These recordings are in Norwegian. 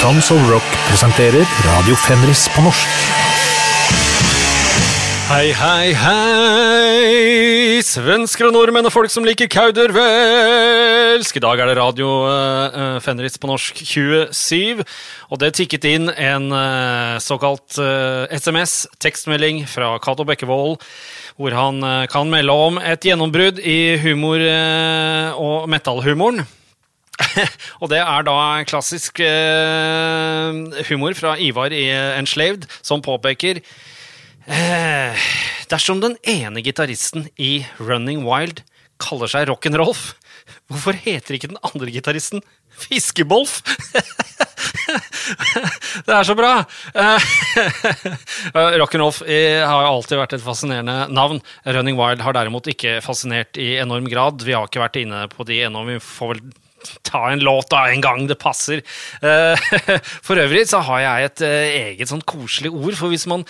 Tons of Rock presenterer Radio Fenris på norsk. Hei, hei, hei! Svensker og nordmenn og folk som liker kaudervelsk. I dag er det Radio uh, Fenris på norsk 27, og det tikket inn en uh, såkalt uh, SMS, tekstmelding fra Cato Bekkevold, hvor han kan melde om et gjennombrudd i humor- og metallhumoren. og det er da klassisk eh, humor fra Ivar i Enslaved, som påpeker Eh, dersom den ene gitaristen i Running Wild kaller seg Rock'n'Rolf, hvorfor heter ikke den andre gitaristen Fiskebolf? det er så bra! Eh, Rock'n'Rolf har alltid vært et fascinerende navn. Running Wild har derimot ikke fascinert i enorm grad. Vi har ikke vært inne på de ennå. Ta en låt da, en gang det passer. Eh, for øvrig så har jeg et eget sånn koselig ord, for hvis man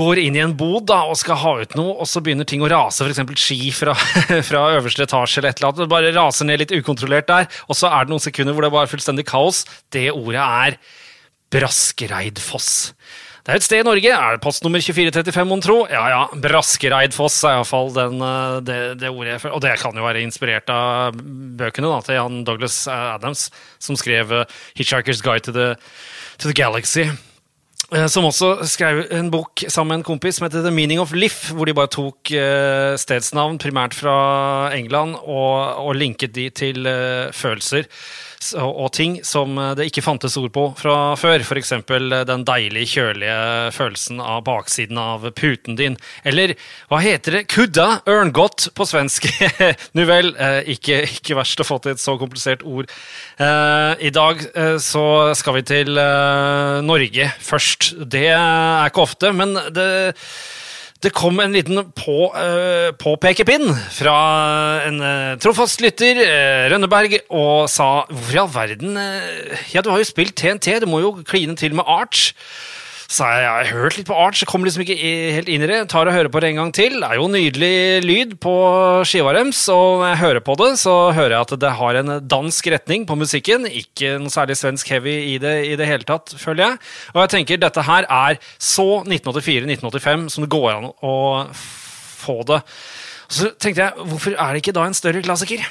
går inn i en bod da, og skal ha ut noe, og så begynner ting å rase, f.eks. ski fra, fra, øverste etasje eller et eller annet. Det bare raser ned litt ukontrollert der, og så er det noen sekunder hvor det bare er fullstendig kaos. Det ordet er Braskereidfoss. Det er et sted i Norge. Er det postnummer 2435, mon tro? Ja ja, Braskereidfoss er iallfall det, det ordet jeg føler. Og det kan jo være inspirert av bøkene da, til Jan Douglas Adams, som skrev Hitchhiker's Guide to the, to the Galaxy. Som også skrev en bok sammen med en kompis som heter The Meaning of Life, hvor de bare tok stedsnavn, primært fra England, og, og linket de til følelser og, ting som det ikke fantes ord på fra før. F.eks. den deilig kjølige følelsen av baksiden av puten din. Eller hva heter det? Kudda ørngodt på svensk. nu vel, uh, ikke, ikke, verst å få til et så komplisert ord. I dag så skal vi til Norge først. Det er ikke ofte, men det, det kom en liten på, uh, påpekepinn fra en uh, trofast lytter, uh, Rønneberg, og sa hvorfor i all verden Ja, du har jo spilt TNT, du må jo kline til med Arch. Så jeg, jeg har hørt litt på Arch, jeg kom liksom ikke helt inn i det. Tar og hører på det en gang til. Det er jo nydelig lyd på skiva deres, og når jeg hører på det, så hører jeg at det har en dansk retning på musikken. Ikke noe særlig svensk heavy i det i det hele tatt, føler jeg. Og jeg tenker dette her er så 1984-1985 som det går an å få det. Så tenkte jeg, hvorfor er det ikke da en større klassiker?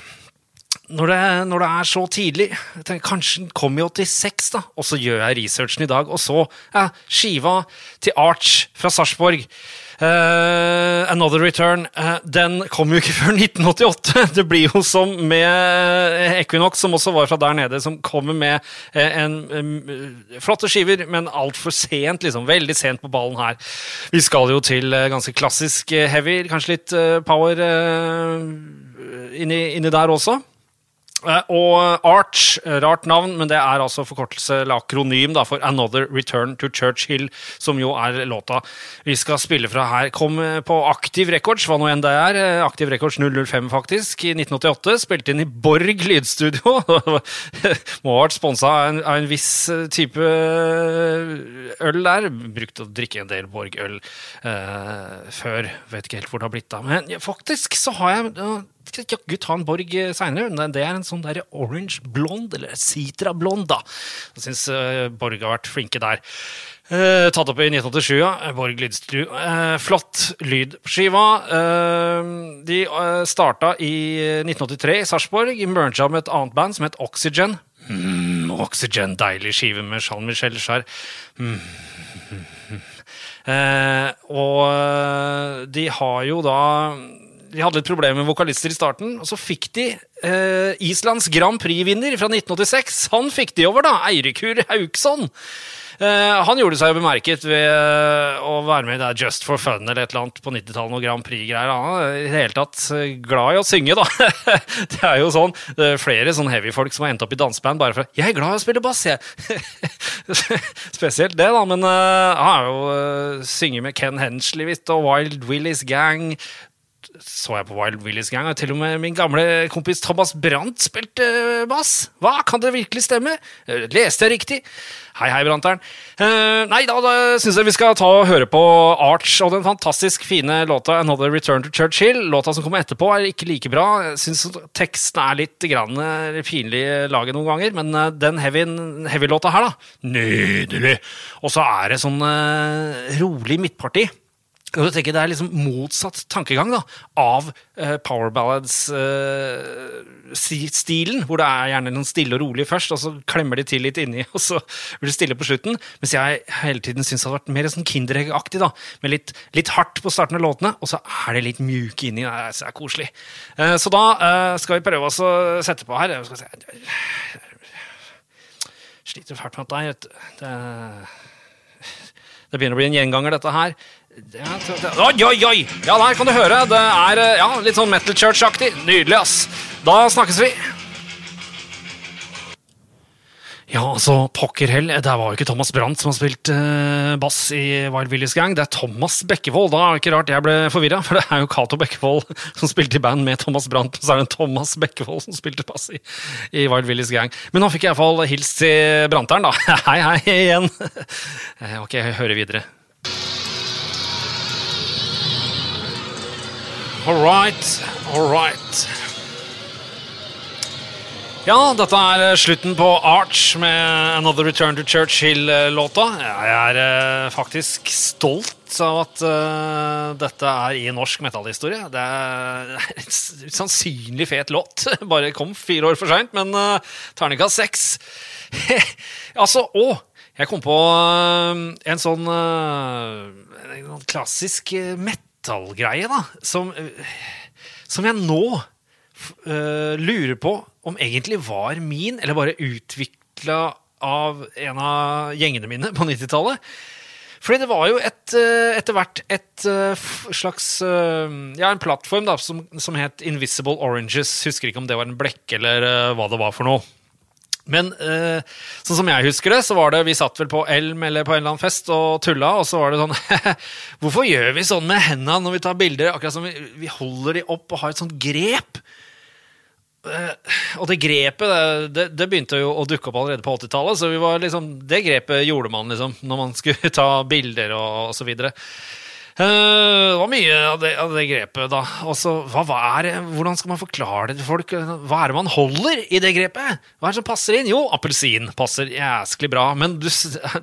Når det, når det, er så tidlig tenker, Kanskje den kom i 86, da. Og så gjør jeg researchen i dag, og så ja, skiva til Arch fra Sarpsborg. Uh, Another Return. Uh, den kom jo ikke før 1988. Det blir jo som med Equinox, som også var fra der nede, som kommer med en, en en flotte skiver, men altfor sent. liksom, Veldig sent på ballen her. Vi skal jo til ganske klassisk heavy, kanskje litt power inni, inni der også. Eh, og Arch, rart navn, men det er altså forkortelse eller akronym da, for Another Return to Churchill, som jo er låta vi skal spille fra her. Kom eh, på Aktiv Records, hva nå enn det er. Eh, Aktiv Records 005, faktisk, i 1988. Spilte inn i Borg lydstudio. Må ha vært sponsa av, av, en viss type øl der. Brukte å drikke en del Borg-øl uh, før. Vet ikke helt hvor det har blitt av. Men faktisk så har jeg jaggu ta en Borg seinere. Det er en sånn der orange blond, eller citra blond, da. Jeg syns uh, Borg har vært flinke der. Uh, tatt opp i 1987, ja. Borg lydstudio. Uh, flott lyd på skiva. Uh, de uh, starta i 1983 i Sarpsborg, merga med et annet band som het Oxygen. Mm, Oxygen, deilig skive med Jean-Michel Jarre. Mm. og de har jo da de hadde litt problemer med vokalister i starten, og så fikk de eh, Islands Grand Prix-vinner fra 1986. Han fikk de over, da! Eirikur Hauksson. Eh, han gjorde seg jo bemerket ved eh, å være med i det Just for fun eller et eller annet på 90-tallet, noe Grand Prix-greier. Han er i det hele tatt eh, glad i å synge, da. det er jo sånn, det er flere sånn heavy-folk som har endt opp i danseband bare for 'Jeg er glad i å spille bass', jeg. Spesielt det, da, men uh, han har jo uh, synget med Ken Hensley, visst, og Wild Willies Gang, så jeg på Wild Willies Gang, og til og med min gamle kompis Thomas Brandt spilte eh, bass. Hva, kan det virkelig stemme? Eh, Leste jeg riktig? Hei, hei, Branteren. Uh, nei, da, da syns jeg vi skal ta og høre på Arch og den fantastisk fine låta Another Return to Churchill. Låta som kommer etterpå, er ikke like bra. Jeg syns teksten er litt grann, pinlig laget noen ganger, men den heavy-låta heavy her, da, nydelig. Og så er det sånn uh, rolig midtparti. Og tenker Det er liksom motsatt tankegang da, av uh, power ballads-stilen, hvor det er gjerne noen stille og rolig først, og så klemmer de til litt inni, og så blir det stille på slutten. Mens jeg hele tiden syns det hadde vært mer sånn Kinderegg-aktig, med litt, litt, hardt på starten av låtene, og så er det litt mjuke inni. Det er, det er koselig. Uh, så da uh, skal vi prøve oss å sette på her. Jeg skal se. Sliter fælt med at Det, det begynner å bli en gjenganger, dette her. Oi, oi, oi! Ja, der kan du høre. Det er ja, litt sånn Metal Church-aktig. Nydelig, ass. Da snakkes vi. Ja, altså, pokker hell. Det var jo ikke Thomas Brandt som har spilt uh, bass i Wild Willies Gang. Det er Thomas Bekkevold. Da er det ikke rart jeg ble forvirra, for det er jo Cato Bekkevold som spilte i band med Thomas Brandt, og så er det Thomas Bekkevold som spilte bass i, i Wild Willies Gang. Men nå fikk jeg iallfall hilst til Branteren, da. Hei, hei igjen. Ok, jeg hører videre. All right, all right. Ja, dette er slutten på Arch med Another Return to Churchill-låta. Jeg er uh, faktisk stolt av at dette er i norsk metallhistorie. Det er en usannsynlig fet låt. Bare kom fire år for seint, men uh, terningkast seks. altså, å! Jeg kom på en sånn en klassisk metal metallgreie, da, som, som, jeg nå lurer på om egentlig var min, eller bare utvikla av en av gjengene mine på 90-tallet. Fordi det var jo et, eh, etter hvert et eh, slags Ja, en plattform da, som, som het Invisible Oranges. Husker ikke om det var en blekke eller hva det var for noe. Men eh, sånn som jeg husker det, så var det vi satt vel på Elm eller på en eller annen fest og tulla, og så var det sånn Hvorfor gjør vi sånn med hendene når vi tar bilder? Akkurat som vi, vi holder de opp og har et sånt grep. Eh, og det grepet det, det, det, begynte jo å dukke opp allerede på 80-tallet, så liksom, det grepet gjorde man liksom når man skulle ta bilder og, og så videre. Eh, det var mye av det, av det grepet, da. Også, hva, hva er, hvordan skal man forklare det til folk? Hva er det man holder i det grepet? Hva er det som passer inn? Jo, appelsin passer jæsklig bra. Men du,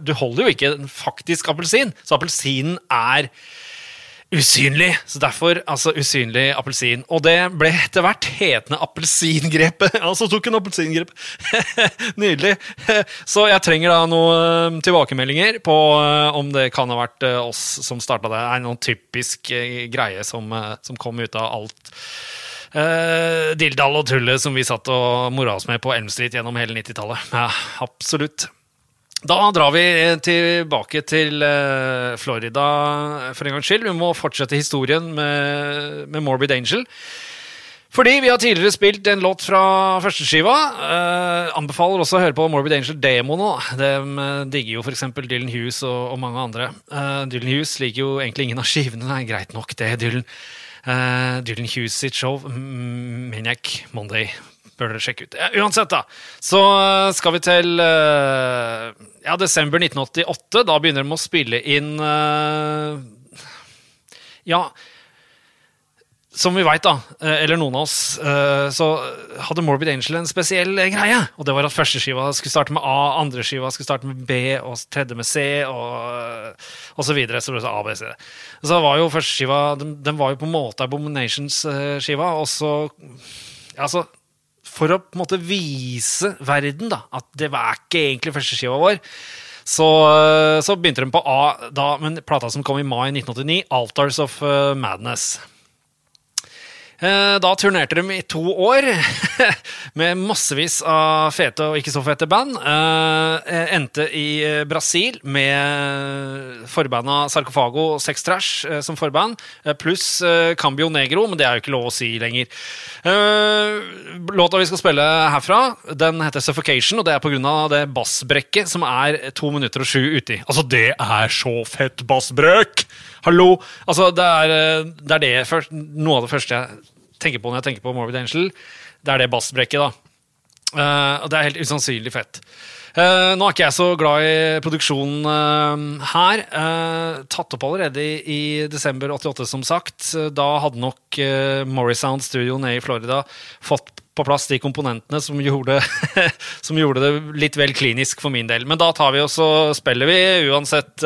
du holder jo ikke en faktisk appelsin, så appelsinen er usynlig. Så derfor altså usynlig appelsin. Og det ble etter hvert hetende appelsingrepet. Altså tok en appelsingrep. Nydelig. Så jeg trenger da noen tilbakemeldinger på eh, om det kan ha vært eh, oss som starta det. er noen typisk eh, greie som, som kom ut av alt. Uh, Dildal og tullet som vi satt og mora oss med på Elm Street gjennom hele 90-tallet. Ja, absolutt. Da drar vi tilbake til eh, Florida for en gangs skyld. Vi må fortsette historien med, med Morbid Angel. Fordi vi har tidligere spilt en låt fra førsteskiva. Eh, anbefaler også å høre på Morbid Angel Demo nå. De uh, digger jo f.eks. Dylan Hughes og, og, mange andre. Eh, Dylan Hughes liker jo egentlig ingen av skivene. Nei, greit nok, det, Dylan. Eh, Dylan Hughes sitt show, Maniac Monday, bør dere sjekke ut. Ja, uansett, da, så skal vi til uh, ja, desember 1988. Da begynner de å spille inn uh, Ja, som vi veit, da, uh, eller noen av oss, så hadde Morbid Angel en spesiell greie. Og det var at første skiva skulle starte med A, andre skiva skulle starte med B, og tredje med C, og, og så videre. Så ble det A, B, C. Så var jo første skiva Den, de var jo på en måte Abominations-skiva, og så Altså, for å på en måte vise verden da, at det var ikke egentlig førsteskiva vår, så, så, begynte de på A da, men plata som kom i mai 1989, 'Altars of uh, Madness'. Eh, Da turnerte de i to år med massevis av fete og ikke så fete band. Eh, Endte i eh, Brasil med forbanda Sarkofago Sex Trash eh, som forband, eh, pluss eh, Cambio Negro, men det er jo ikke lov å si lenger. Eh, Låta vi skal spille herfra, den heter Suffocation, og det er pga. det bassbrekket som er to minutter og sju uti. Altså, det er så fett bassbrekk! Hallo! Altså, det er eh, det, er det først, noe av det første jeg tenker på når jeg tenker på Morbid Angel. Det er det bassbrekket, da. Og det er helt usannsynlig fett. Uh, nå er ikke jeg så glad i produksjonen uh, her. Tatt opp allerede i, i desember 88, som sagt. Da hadde nok uh, Morrisound Studio nede i Florida fått på plass de komponentene som gjorde, som gjorde det litt vel klinisk for min del. Men da tar vi og spiller vi uansett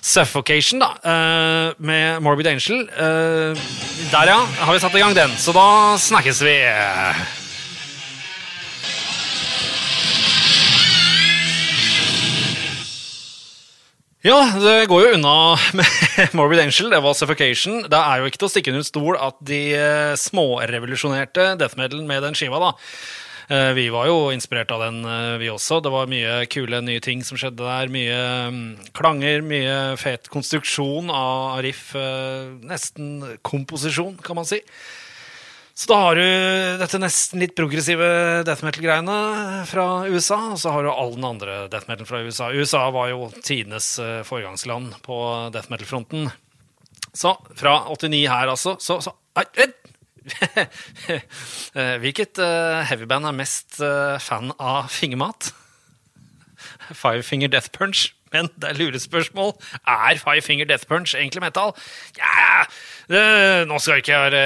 Suffocation, da, eh, med Morbid Angel. Eh, der, ja, har vi satt i gang den. Så da snakkes vi. Ja, det går jo unna med Morbid Angel. Det var Suffocation. Det er jo ikke til å stikke under stol at de eh, smårevolusjonerte death metal med den skiva, da. Eh, Vi var jo inspirert av den, eh, vi også. Det var mye kule nye ting som skjedde der. Mye mm, klanger, mye fet konstruksjon av riff. eh, Nesten komposisjon, kan man si. Så da har du dette nesten litt progressive death metal-greiene fra USA, og så har du all den andre death metal fra USA. USA var jo tidenes foregangsland på death metal-fronten. Så fra 89 her, altså, så, så Hvilket uh, heavyband er mest eh, fan av fingermat? Five Finger Death Punch. Men det er lurespørsmål. Er Five Finger Death Punch egentlig metal? Ja, Nå skal jeg ikke være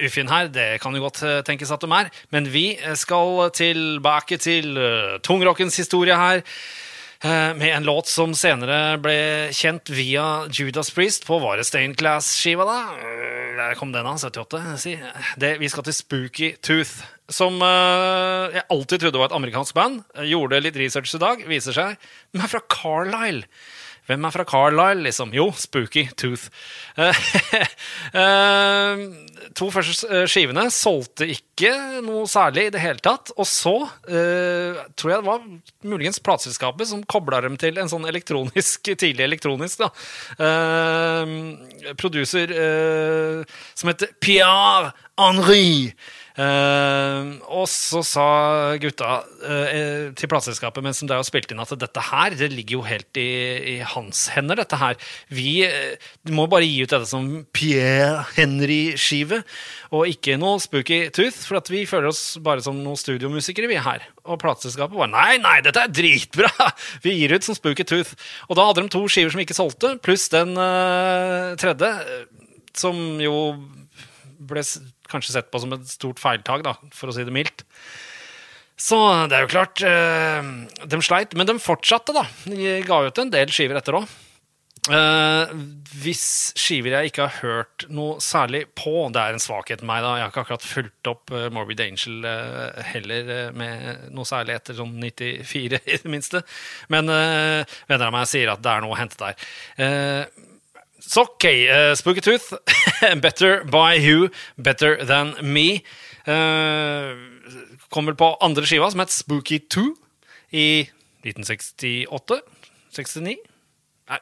uh, ufin her, det kan jo godt eh, tenkes at de er. Men vi skal tilbake til tungrockens historie her. Eh, Med en låt som senere ble kjent via Judas Priest på Var det Stained-class-skiva, da? Eh, Der kom den da. 78. Si. Det, vi skal til Spooky Tooth. Som eh, jeg alltid trodde var et amerikansk band. Gjorde litt research i dag. Viser seg de er fra Carlisle. Hvem er fra Carlisle, liksom? Jo, Spooky Tooth. Eh, eh, to første eh, skivene solgte ikke noe særlig i det hele tatt. Og så tror jeg det var muligens plateselskapet som kobla dem til en sånn elektronisk, tidlig elektronisk, da. Producer som heter Pierre Henry. Eh, og så sa gutta uh, til plateselskapet mens de der spilte inn at dette her det ligger jo helt i, i hans hender, dette her. Vi uh, må bare gi ut dette som Pierre Henry-skive, og ikke noe Spooky Tooth, for vi føler oss bare som noen studiomusikere, vi er her. Og plateselskapet bare nei, nei, dette er dritbra! Vi gir ut som Spooky Tooth. Og da hadde de to skiver som ikke solgte, pluss den tredje, som jo ble kanskje sett på som et stort feiltag, da, for å si det mildt. Så det er jo klart eh, De sleit, men de fortsatte, da. De ga ut en del skiver etter òg. Uh, hvis skiver jeg ikke har hørt noe særlig på Det er en svakhet med meg, da. Jeg har ikke akkurat fulgt opp uh, Morbid Angel uh, heller eh, med noe særlig etter sånn 94, i det minste. Men eh, venner av meg sier at det er noe å hente der. Eh, så ok, uh, Spooky Tooth. better by you, better than me. Uh, kommer på andre skiva, som het Spooky 2 i 1968? 69? Nei.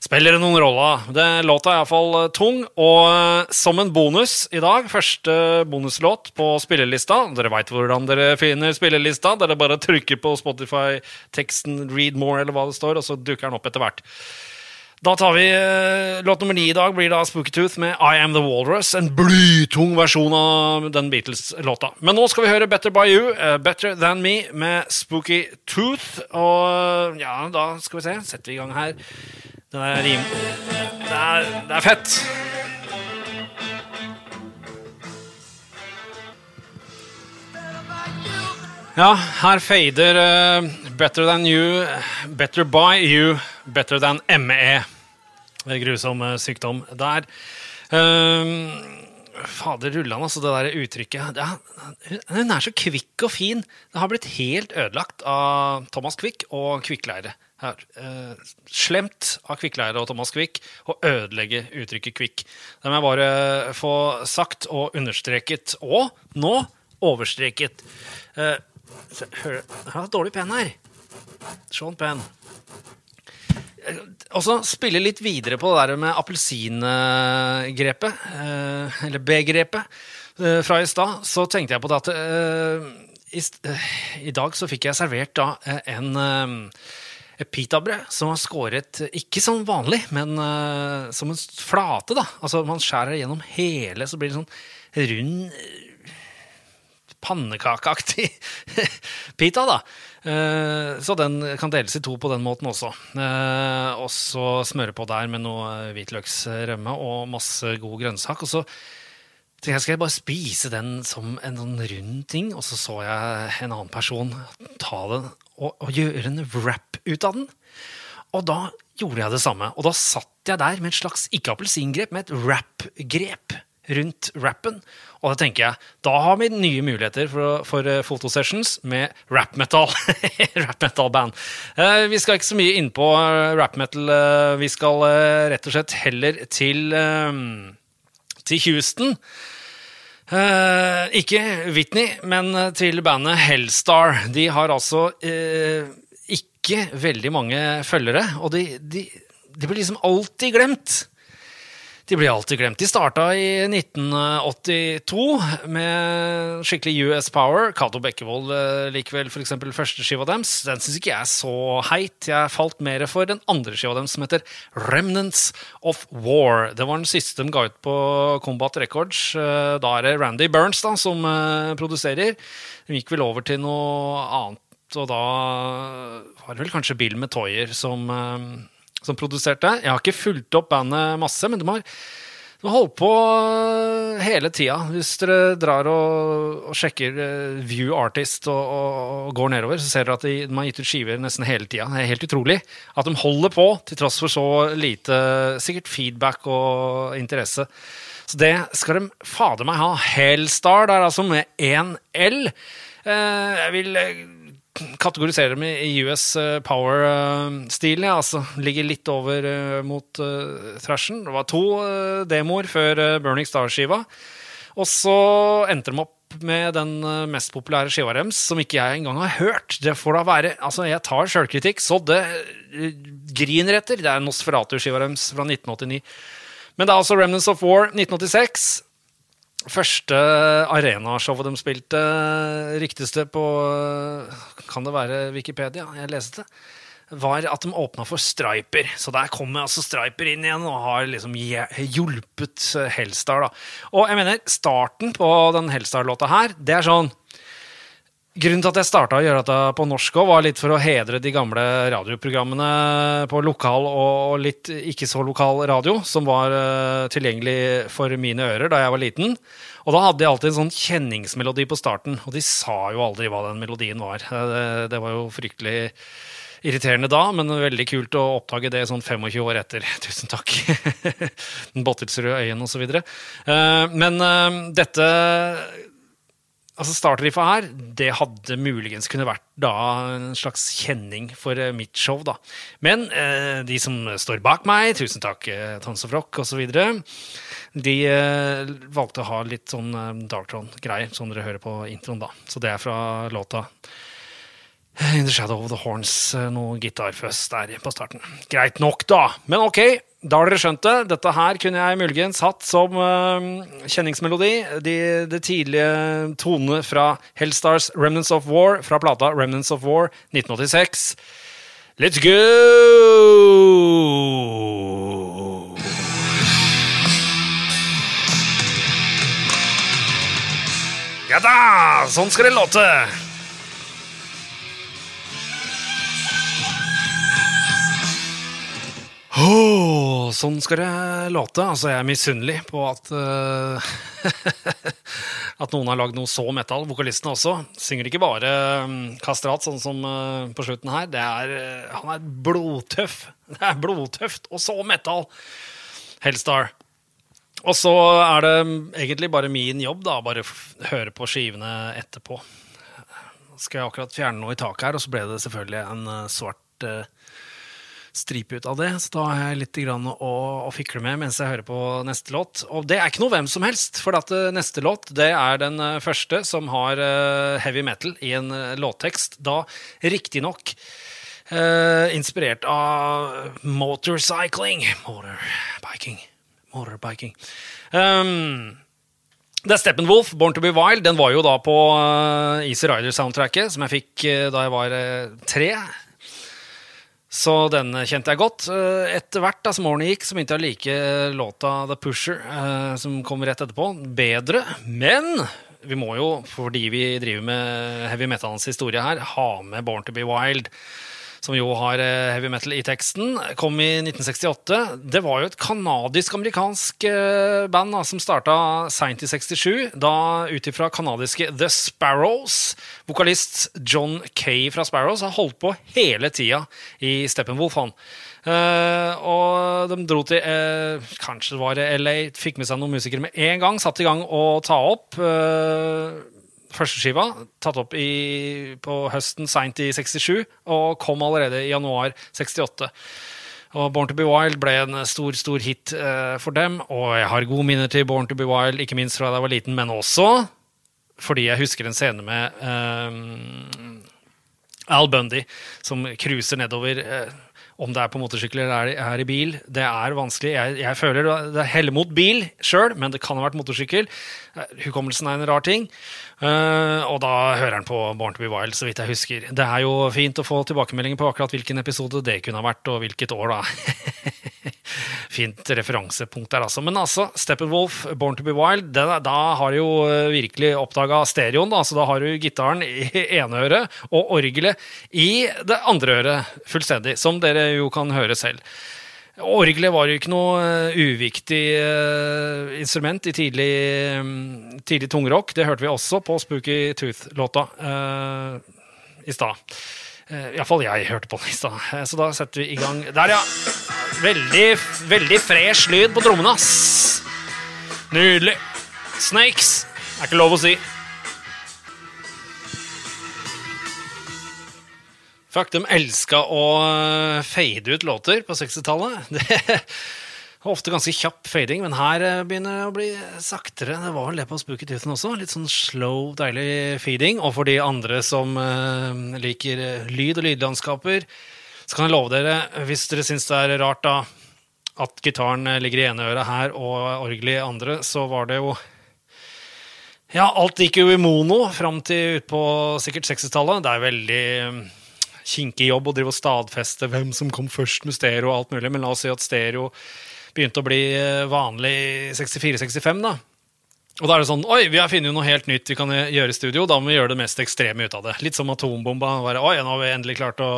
Spiller det noen rolle? Det Låta er iallfall tung. Og eh, som en bonus i dag, første bonuslåt på spillelista Dere veit hvordan dere finner spillelista. Dere bare trykker på Spotify-teksten 'Read More' eller hva det står, og så dukker den opp etter hvert. Da tar vi eh, Låt nummer ni i dag blir da Spooky Tooth med I Am The Walrus. En blytung versjon av den Beatles-låta. Men nå skal vi høre Better By You, eh, Better Than Me med Spooky Tooth. Og ja, da skal vi se. Setter vi i gang her. Den er rim... Det er, det er fett. Ja, her fader eh, Better Than You, Better By You, Better Than ME. Det er grusom eh, sykdom der. Um, Fader rullan, altså, det der uttrykket. Det hun er så kvikk og fin. Det har blitt helt ødelagt av Thomas Quick og kvikkleire. Eh, slemt av kvikkleire og Thomas Quick å ødelegge uttrykket kvikk. Det må jeg bare få sagt og understreket. Og nå overstreket. Uh, hør, jeg har dårlig penn her. Sean Penn. Og så spille litt videre på det der med appelsingrepet, eh, eller B-grepet, eh, fra i stad. Så tenkte jeg på det at eh, i, i, dag så fikk jeg servert da en pitabrød som var skåret ikke som vanlig, men som en flate. da. Altså Man skjærer gjennom hele, så blir det sånn rund pannekakeaktig pita. da. Eh, så den kan deles i to på den måten også. Eh, og så smøre på der med noe hvitløksrømme og masse god grønnsak. Og så tenkte jeg skal jeg bare spise den som en sånn rund ting, og så så jeg en annen person ta den og, og gjøre en wrap ut av den. Og da gjorde jeg det samme. Og da satt jeg der med et slags ikke appelsingrep, men et wrap-grep rundt rappen. Og da tenker jeg, da har vi nye muligheter for, for eh, fotosessions med rap metal. rap metal-band. Uh, vi skal ikke så mye inn på uh, rap metal. Vi skal rett og slett heller til, til Houston. ikke Whitney, men til bandet Hellstar. De har altså ikke veldig mange følgere, og de, de, de blir liksom alltid glemt. De blir alltid glemt. De starta i 1982 med skikkelig US Power. Cato Bekkevold eh, likevel f.eks. første skiva deres. Den syns ikke jeg er så heit. Jeg falt mer for den andre skiva deres, som heter Remnants of War. Det var den siste de ga ut på Combat Records. Eh, da er det Randy Burns da, som eh, produserer. De gikk vel over til noe annet, og da var det vel kanskje Bill Metoyer som som produserte. Jeg har ikke fulgt opp bandet masse, men de har, de har holdt på eh, hele tida. Hvis dere drar og, og sjekker uh, View Artist og, og, og, går nedover, så ser dere at de, de har gitt ut skiver nesten hele tida. Det er helt utrolig at de holder på, til tross for så lite sikkert feedback og interesse. Så det skal de fader meg ha. Hellstar der, altså, med én L. Uh, jeg vil kategoriserer dem i US eh, power-stilen. Ja, altså, ligger litt over uh, mot uh, thrashen. Det var to uh, demoer før uh, Burning Star-skiva. Og så endte de opp med den mest populære skiva deres, som ikke jeg engang har hørt. Det får da være Altså, jeg tar sjølkritikk, så det griner etter. Det er Nosferatu-skiva deres fra 1989. Men det er altså Remnants of War 1986 første arenashowet de spilte, ryktes det på Kan det være Wikipedia? Jeg leste det. Var at de åpna for Striper. Så der kommer altså Striper inn igjen og har liksom hjulpet Hellstar. da. Og jeg mener, starten på den Hellstar-låta her, det er sånn Grunnen til at jeg starta å gjøre dette på norsk, òg, var litt for å hedre de gamle radioprogrammene på lokal og litt ikke så lokal radio, som var uh, tilgjengelig for mine ører da jeg var liten. Og da hadde de alltid en sånn kjenningsmelodi på starten, og de sa jo aldri hva den melodien var. Uh, det, var jo fryktelig irriterende da, men veldig kult å oppdage det sånn 25 år etter. Tusen takk. den Bottilsrød øyen osv. Uh, men dette altså Startriffa her, det hadde muligens kunne vært da en slags kjenning for uh, mitt show, da. Men eh, de som står bak meg, tusen takk, uh, Tons of Rock osv., de eh, valgte å ha litt sånn uh, Darktron-greier, som dere hører på introen, da. Så det er fra låta In the Shadow of the Horns, noe gitarføss der på starten. Greit nok, da. Men ok, da har dere skjønt det. Dette her kunne jeg muligens hatt som uh, kjenningsmelodi. De, de tidlige tonene fra Hellstars Remnants of War, fra plata Remnants of War 1986. Let's go! Ja da! Sånn skal det låte. Oh, sånn skal det låte. Altså, jeg er misunnelig på at uh, At noen har lagd noe så metal. Vokalisten også. Synger ikke bare um, kastrat, sånn som uh, på slutten her. Er, uh, han er blodtøff. Det er blodtøft, og så metal! Hellstar. Og så er det egentlig bare min jobb, da, bare høre på skivene etterpå. Skal jeg akkurat fjerne noe i taket her, og så ble det selvfølgelig en svart stripe ut av det. Så da har jeg litt å, å fikle med mens jeg hører på neste låt. Og det er ikke noe hvem som helst, for at eh, neste låt det er den eh, første som har eh, heavy metal i en låttekst. Da riktignok uh, inspirert av motorcycling. Motorbiking. Motorbiking. Um, det er Steppenwolf, Born to be Wild. Den var jo da på Easy Rider-soundtracket, som jeg fikk da jeg var tre. Så den kjente jeg godt. Uh, Etter hvert da, som årene gikk, så begynte jeg å like låta The Pusher, uh, som kom rett etterpå, bedre. Men vi må jo, fordi vi driver med heavy metallens historie her, ha med Born to be Wild som jo har eh, heavy metal i teksten, kom i 1968. Det var jo et kanadisk-amerikansk eh, band da, som starta seint i 67, da ut ifra kanadiske The Sparrows. Vokalist John Kay fra Sparrows har holdt på hele tida i Steppenwolf, han. Uh, og de dro til uh, Kanskje det var LA, fikk med seg noen musikere med en gang, satte i gang å ta opp. eh, førsteskiva, tatt opp i, på høsten seint i 67, og kom allerede i januar 68. Og Born to be Wild ble en stor stor hit eh, for dem, og jeg har gode minner til Born to be Wild, ikke minst fra da jeg var liten, men også fordi jeg husker en scene med eh, Al Bundy som cruiser nedover. Eh, om det er på motorsykkel eller er, i bil, det er vanskelig. Jeg, jeg føler det heller mot bil sjøl, men det kan ha vært motorsykkel. Eh, Hukommelsen er en rar ting. Uh, og da hører han på Born to be Wild, så vidt jeg husker. Det er jo fint å få tilbakemeldinger på akkurat hvilken episode det kunne ha vært, og hvilket år, da. Fint referansepunkt der, altså. Men altså, Steppenwolf, Born to be Wild, det, da har du jo eh, virkelig oppdaga stereoen. da, så Da har du gitaren i ene øret og orgelet i det andre øret fullstendig, som dere jo kan høre selv. Orgelet var jo ikke noe eh, uviktig eh, instrument i tidlig, mm, tidlig tungrock. Det hørte vi også på Spooky Tooth-låta eh, i stad. Uh, Iallfall jeg hørte på den i stad. Så da setter vi i gang. Der, ja! Veldig, veldig fresh lyd på trommene, ass! Nydelig. Snakes. Er ikke lov å si. Fuck, de elska å eh, fade ut låter på 60-tallet. Det ofte ganske kjapp fading, men her eh, begynner det å bli saktere. Det var vel det på Spooky Toothen også. Litt sånn slow, deilig feeding. Og for de andre som eh, liker lyd og lydlandskaper, så kan jeg love dere, hvis dere syns det er rart da at gitaren ligger i ene øret her og orgelet i andre, så var det jo Ja, alt gikk jo i mono fram til utpå sikkert 60-tallet. Det er veldig eh, kinkig jobb å drive og stadfeste hvem som kom først med stereo og alt mulig, men la oss si at stereo begynte å bli eh, vanlig i 64-65, da. Og da er det sånn Oi, vi har funnet noe helt nytt vi kan gjøre i studio. Da må vi gjøre det mest ekstreme ut av det. Litt som atombomba. Bare, Oi, nå har vi endelig klart å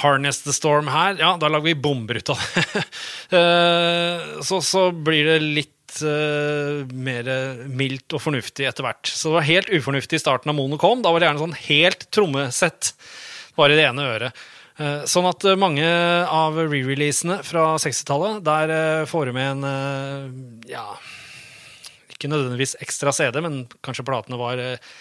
harness the storm her. Ja, da lager vi bomber ut av det. Eh, så, så blir det litt uh, mer mildt og fornuftig etter hvert. Så det var helt ufornuftig i starten av Mono kom. Da var det gjerne sånn helt trommesett bare i det ene øret. Eh, Sånn at eh, mange av re-releasene fra 60-tallet, der eh, får du med en eh, ja, ikke nødvendigvis ekstra CD, men kanskje platene var eh,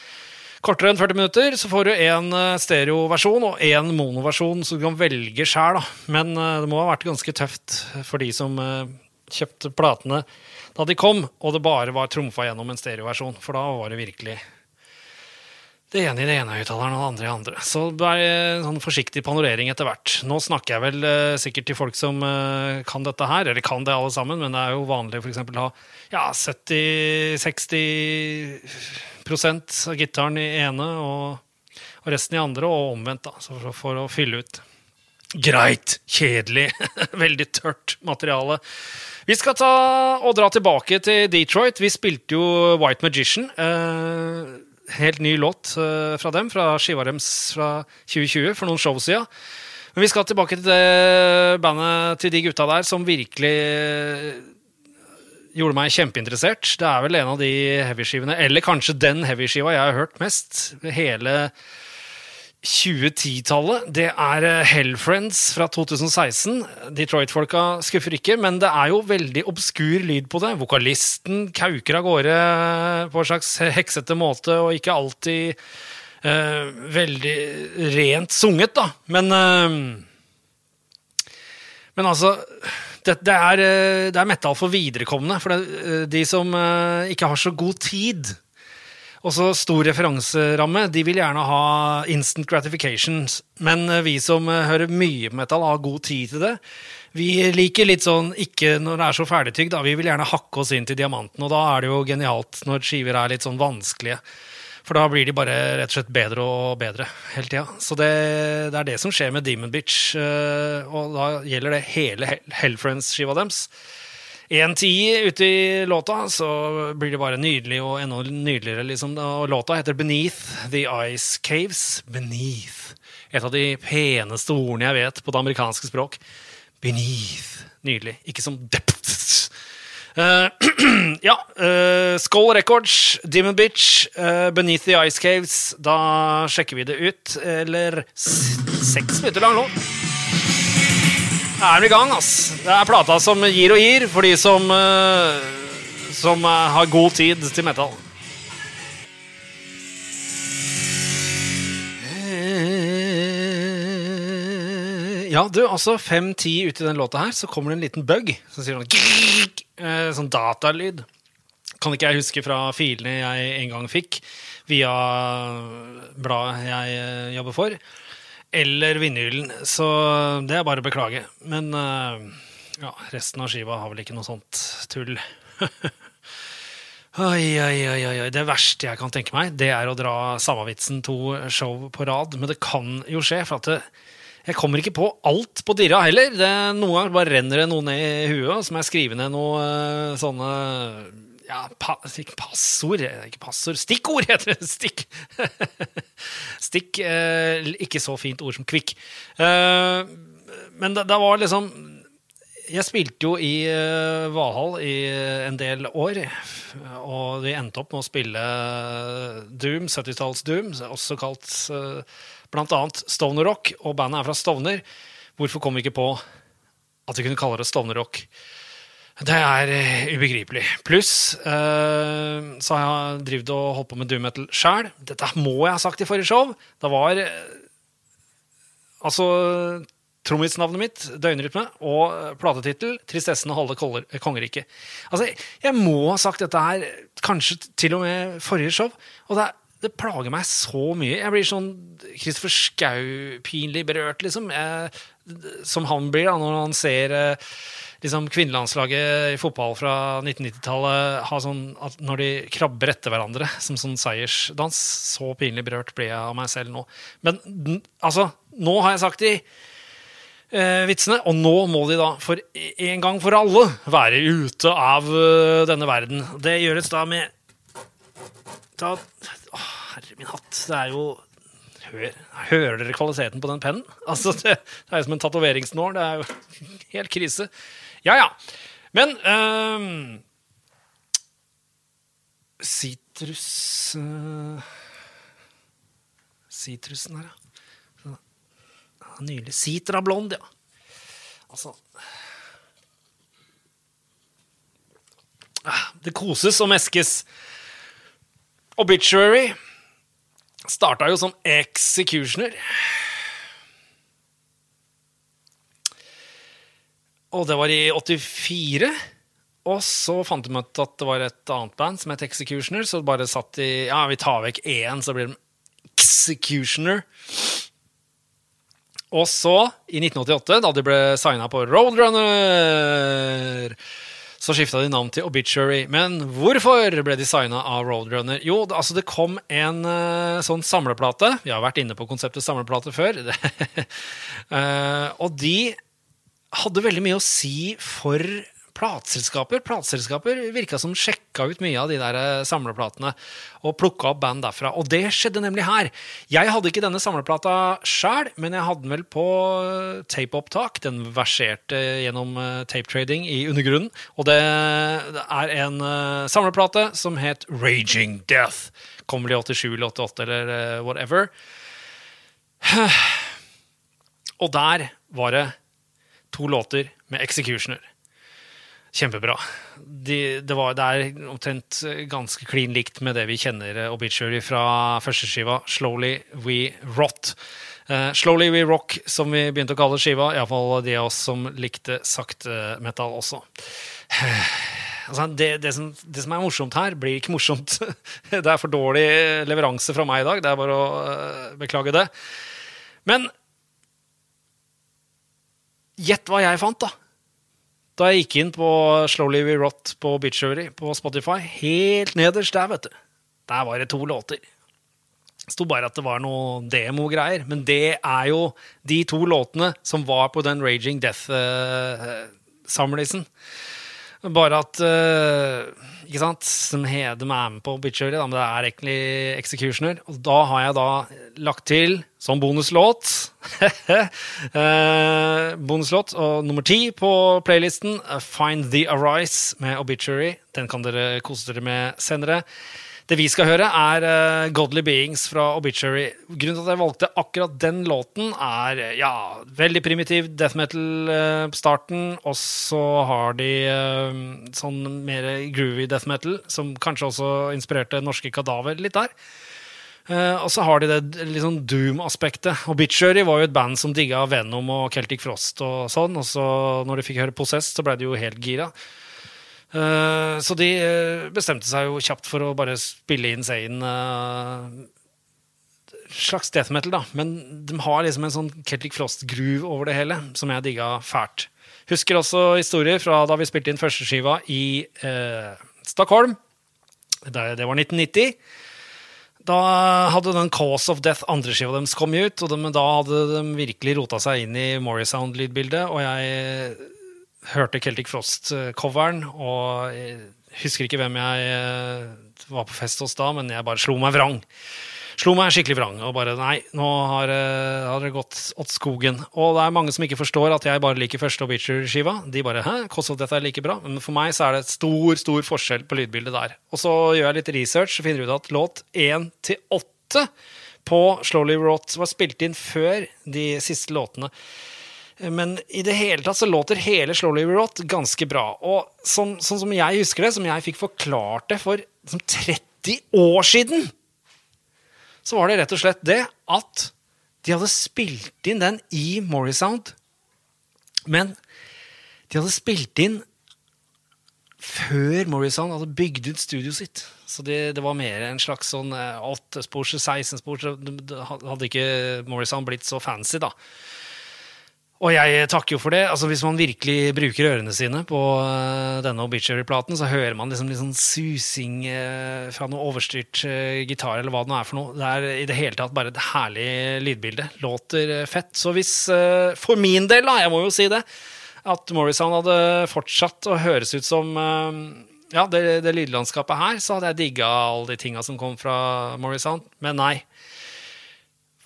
kortere enn 40 minutter, så får du én stereoversjon og én monoversjon, så du kan velge sjæl. Men eh, det må ha vært ganske tøft for de som eh, kjøpte platene da de kom, og det bare var trumfa gjennom en stereoversjon, for da var det virkelig det ene i det ene høyttaleren og det andre i det andre. Så er en sånn forsiktig panorering etter hvert. Nå snakker jeg vel eh, sikkert til folk som eh, kan dette her, eller kan det alle sammen, men det er jo vanlig eksempel å ha ja, 70-60 av gitaren i ene og, og resten i andre, og omvendt, da, for, for å fylle ut. Greit, kjedelig, veldig tørt materiale. Vi skal ta og dra tilbake til Detroit. Vi spilte jo White Magician. Eh, helt ny låt eh, fra dem, fra skiva deres fra 2020, for noen show siden. Men vi skal tilbake til det bandet til de gutta der som virkelig eh, gjorde meg kjempeinteressert. Det er vel en av de heavyskivene, eller kanskje den heavyskiva jeg har hørt mest. Hele 2010-tallet. Det er eh, Hellfriends fra 2016. Detroit-folka skuffer ikke, men det er jo veldig obskur lyd på det. Vokalisten kauker av gårde på en slags heksete måte, og ikke alltid uh, veldig rent sunget, da. Men uh, Men altså det, det, er, det er metal for viderekomne. For det, de som uh, ikke har så god tid også stor referanseramme. De vil gjerne ha instant gratifications. Men eh, vi som eh, hører mye på metal, har god tid til det. Vi liker litt sånn ikke når det er så ferdigtygd. Da. Vi vil gjerne hakke oss inn til diamanten, og da er det jo genialt når skiver er litt sånn vanskelige. For da blir de bare rett og slett bedre og bedre hele tida. Så det, det, er det som skjer med Demon Bitch, eh, og da gjelder det hele Hellfriends-skiva deres. En tid ute i låta så blir det bare nydelig og enda nydeligere. liksom. Og låta heter Beneath The Ice Caves. Beneath. Et av de peneste ordene jeg vet på det amerikanske språk. Beneath. Nydelig. Ikke som depth. Uh, ja. Uh, Skål Records, Demon Bitch, uh, Beneath The Ice Caves. Da sjekker vi det ut. Eller seks minutter lang låt er vi i gang, ass. Det er plata som gir og gir for de som, uh, som uh, har god tid til metal. Ja, du, altså fem-ti uti den låta her, så kommer det en liten bug som sier sånn Sånn datalyd. Kan ikke jeg huske fra filene jeg en gang fikk via bladet jeg jobber for eller vinylen. Så det er bare å beklage. Men uh, ja, resten av skiva har vel ikke noe sånt tull. oi, oi, oi, oi. Det verste jeg kan tenke meg, det er å dra samme vitsen to show på rad. Men det kan jo skje, for at det, jeg kommer ikke på alt på dirra heller. Det, noen ganger bare renner det noe ned i huet, og så må jeg skrive ned noe uh, sånne ja, pa, passord Ikke passord, stikkord heter det! Stikk. Stikk. Eh, ikke så fint ord som kvikk. Eh, men det, det, var liksom Jeg spilte jo i eh, Valhall i en del år, og vi endte opp med å spille Doom, 70-talls Doom, også kalt eh, blant annet Stovner Rock, og bandet er fra Stovner. Hvorfor kom vi ikke på at vi kunne kalle det Stovner Rock? Det er uh, ubegripelig. Pluss uh, så har jeg drevet og holdt på med doom metal sjæl. Dette må jeg ha sagt i forrige show. Det var uh, altså trommisnavnet mitt, døgnrytme, og platetittel 'Tristessen og halve kongeriket'. Altså, jeg må ha sagt dette her kanskje til og med forrige show. Og det, det plager meg så mye. Jeg blir sånn Christopher Schou-pinlig berørt, liksom. Jeg, som han blir da, når han ser uh, liksom kvinnelandslaget i fotball fra 1990-tallet har sånn at når de krabber etter hverandre som sånn seiersdans. Så pinlig berørt blir jeg av meg selv nå. Men altså, nå har jeg sagt de eh, vitsene, og nå må de da for en gang for alle være ute av uh, denne verden. Det gjøres da med ta, å, Herre min hatt, det er jo Hør, hører dere kvaliteten på den pennen? Altså, det, det er jo som en tatoveringsnål. Det er jo helt krise. Ja, ja. Men ehm, Sitrus uh, Sitrusen her, ja. Nylig. Citra blond, ja. Altså ah, Det koses og meskes. Obituary starta jo som executioner. Og det var i 84. Og så fant de ut at det var et annet band som het Executioner, så bare satt de Ja, vi tar vekk én, så blir de Executioner. Og så, i 1988, da de ble signa på Roadrunner, så skifta de navn til Obituary. Men hvorfor ble de signa av Roadrunner? Jo, det, altså det kom en uh, sånn samleplate. Vi har vært inne på konseptet samleplate før. uh, og de hadde veldig mye å si for plateselskaper. Plateselskaper virka som sjekka ut mye av de der eh, samleplatene og plukka opp band derfra. Og det skjedde nemlig her. Jeg hadde ikke denne samleplata sjæl, men jeg hadde den vel på eh, tapeopptak. Den verserte gjennom eh, tapetrading i undergrunnen. Og det er en samleplate som het Raging Death. Kommer vel i 87 eller 88 eller whatever. Og der var det to låter med Executioner. Kjempebra. De, det, var, det er omtrent ganske klin likt med det vi kjenner eh, Obituary fra førsteskiva, Slowly We Rot. Uh, Slowly We Rock, som vi begynte å kalle skiva. Iallfall de av oss som likte sakte metal også. Altså, det, det, som, det, som, er morsomt her, blir ikke morsomt. Det er for dårlig leveranse fra meg i dag. Det er bare å uh, beklage det. Men gjett hva jeg fant, da. Da jeg gikk inn på Slowly We Rot på Bitchery på Spotify, helt nederst der, vet du. Der var det to låter. Det sto bare at det var noe demogreier. Men det er jo de to låtene som var på den Raging Death-samlisen. Uh, bare at uh, ikke sant, som Hedem er med på Bitchery, men det er egentlig Executioner. Og da har jeg da lagt til som bonuslåt uh, Bonuslåt og nummer ti på playlisten, Find The Arise med Obituary. Den kan dere kose dere med senere. Det vi skal høre, er uh, Godly Beings fra Obituary. Grunnen til at jeg valgte akkurat den låten, er ja, veldig primitiv death metal på starten. Og så har de sånn mer groovy death metal, som kanskje også inspirerte norske Kadaver litt der. Uh, og så har de det liksom doom-aspektet. Obituary var jo et band som digga Venom og Celtic Frost og sånn. Og så når de fikk høre Possess, så ble de jo helt gira. Uh, så de uh, bestemte seg jo kjapt for å bare spille Zain uh, slags death metal, da. Men de har liksom en sånn Celtic Frost-groove over det hele, som jeg digga fælt. Husker også historier fra da vi spilte inn førsteskiva i Stockholm. Det, det var 1990. Da hadde den Cause of Death andreskiva deres kommet ut, og de, da hadde de virkelig rota seg inn i Morrisound-lydbildet. Og jeg hørte Celtic Frost-coveren, og jeg husker ikke hvem jeg eh, var på fest hos da, men jeg bare slo meg vrang. Slo meg skikkelig vrang og bare Nei, nå har, eh, har det gått åt skogen. Og det er mange som ikke forstår at jeg bare liker første Obituary-skiva. De bare Hæ, hvordan dette er like bra? Men for meg så er det et stor, stor forskjell på lydbildet der. Og så gjør jeg litt research og finner ut at låt 1 til 8 på Slowly Rot var spilt inn før de siste låtene. Men i det hele tatt så låter hele Slowly Rot ganske bra. Og sånn, sånn, som jeg husker det, som jeg fikk forklart det for som 30 år siden, så var det rett og slett det at de hadde spilt inn den i Morrisound. Men de hadde spilt inn før Morrison hadde bygd ut studioet sitt. Så det, det, var mer en slags sånn 8-spors, eh, 16-spors Hadde ikke Morrison blitt så fancy, da. Og jeg takker jo for det. altså Hvis man virkelig bruker ørene sine på uh, denne Obituary-platen, så hører man liksom litt sånn susing uh, fra noe overstyrt uh, gitar, eller hva det nå er for noe. Det er i det hele tatt bare et herlig lydbilde. Låter fett. Så hvis, for min del, da, jeg må jo si det, at Morrison hadde fortsatt å høres ut som ja, det, det lydlandskapet her, så hadde jeg digga alle de tinga som kom fra Morrison. Men nei.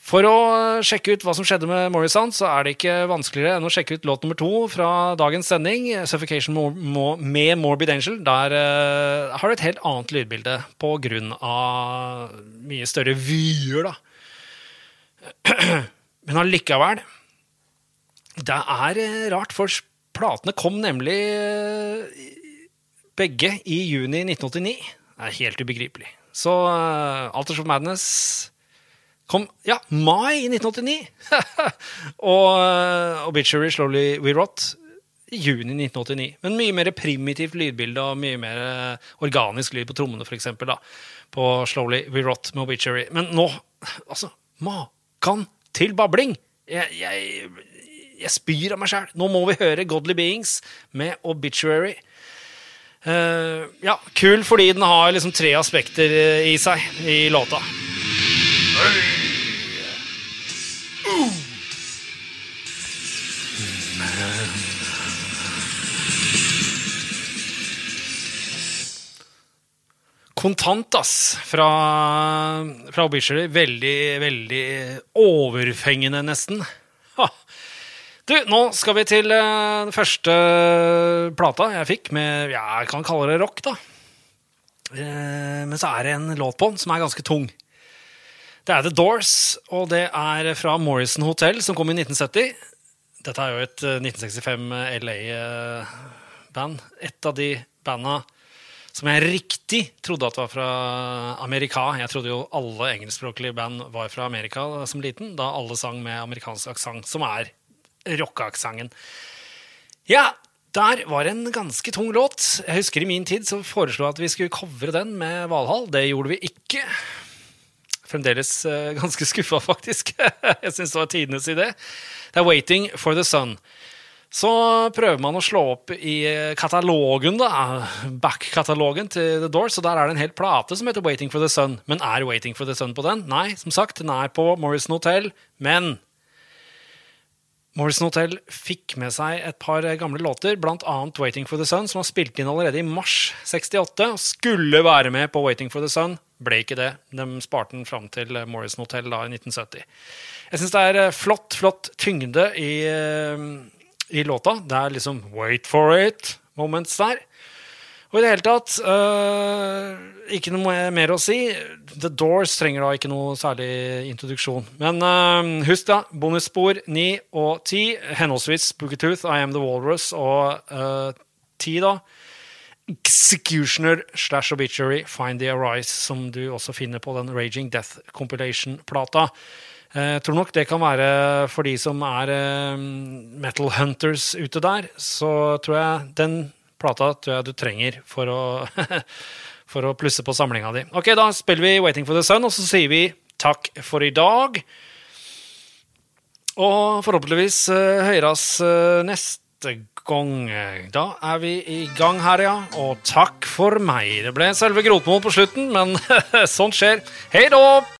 For å sjekke ut hva som skjedde med Morrison, så er det ikke vanskeligere enn å sjekke ut låt nummer to fra dagens sending, 'Suffocation med Morbid Angel'. Der uh, har du et helt annet lydbilde på grunn av mye større vyer, da. Men allikevel Det er eh, rart, for platene kom nemlig eh, begge i juni 1989. Det er helt ubegripelig. Så uh, Alters of Madness kom ja, mai 1989. og uh, Obituary Slowly We Rot i juni 1989. Men mye mer primitivt lydbilde og mye mer uh, organisk lyd på trommene, f.eks. På Slowly We Rot med Obituary. Men nå, altså Makan til babling! Jeg, jeg, jeg spyr av meg sjæl. Nå må vi høre Godly Beings med Obituary. Uh, ja, kul fordi den har liksom tre aspekter i seg i låta. Hey! Kontant, ass, fra, fra Obituary. Veldig, veldig overfengende, nesten. Ha. Du, nå skal vi til uh, den første plata jeg fikk med Jeg kan kalle det rock, da. Uh, men så er det en låt på den som er ganske tung. Det er The Doors, og det er fra Morrison Hotel, som kom i 1970. Dette er jo et eh, 1965 LA-band. eh, Et av de banda som jeg riktig trodde at var fra Amerika. Jeg trodde jo alle engelskspråklige band var fra Amerika som liten, da alle sang med amerikansk aksent, som er rockeaksenten. Ja, der var en ganske tung låt. Jeg husker i min tid så foreslo jeg at vi skulle covre den med Valhall. Det gjorde vi ikke. Fremdeles eh, ganske skuffa, faktisk. jeg syns det var tidenes idé. Det er 'Waiting for the Sun'. Så prøver man å slå opp i katalogen, da, back-katalogen til The Doors, og der er det en hel plate som heter 'Waiting for the Sun'. Men er 'Waiting for the Sun' på den? Nei, som sagt, den er på Morrison Hotel. Men Morrison Hotel fikk med seg et par gamle låter, annet 'Waiting for the Sun', som var spilt inn allerede i mars 68, og skulle være med på 'Waiting for the Sun'. Ble ikke det. De sparte den fram til Morrison Hotel da i 1970. Jeg syns det er eh, flott, flott tyngde i, eh, i låta. Det er liksom 'wait for it'-moments der. Og i det hele tatt uh, ikke noe mer å si. The Doors trenger da ikke noe særlig introduksjon. Men uh, husk da, bonusspor 9 og 10, henholdsvis Boogetooth, I Am The Walrus og uh, 10, da. Executioner slash Obituary, Find The Arise, som du også finner på den Raging Death Compilation-plata. Eh, Jeg tror nok det kan være for de som er eh, metal hunters ute der, så tror jeg den plata tror jeg du trenger for å, for å plusse på samlinga di. Ok, da spiller vi Waiting for the Sun, og så sier vi takk for i dag. Og forhåpentligvis høyres eh, neste gang. Da er vi i gang her, ja. Og takk for meg. Det ble selve grotmål på slutten, men sånt skjer. Hei da!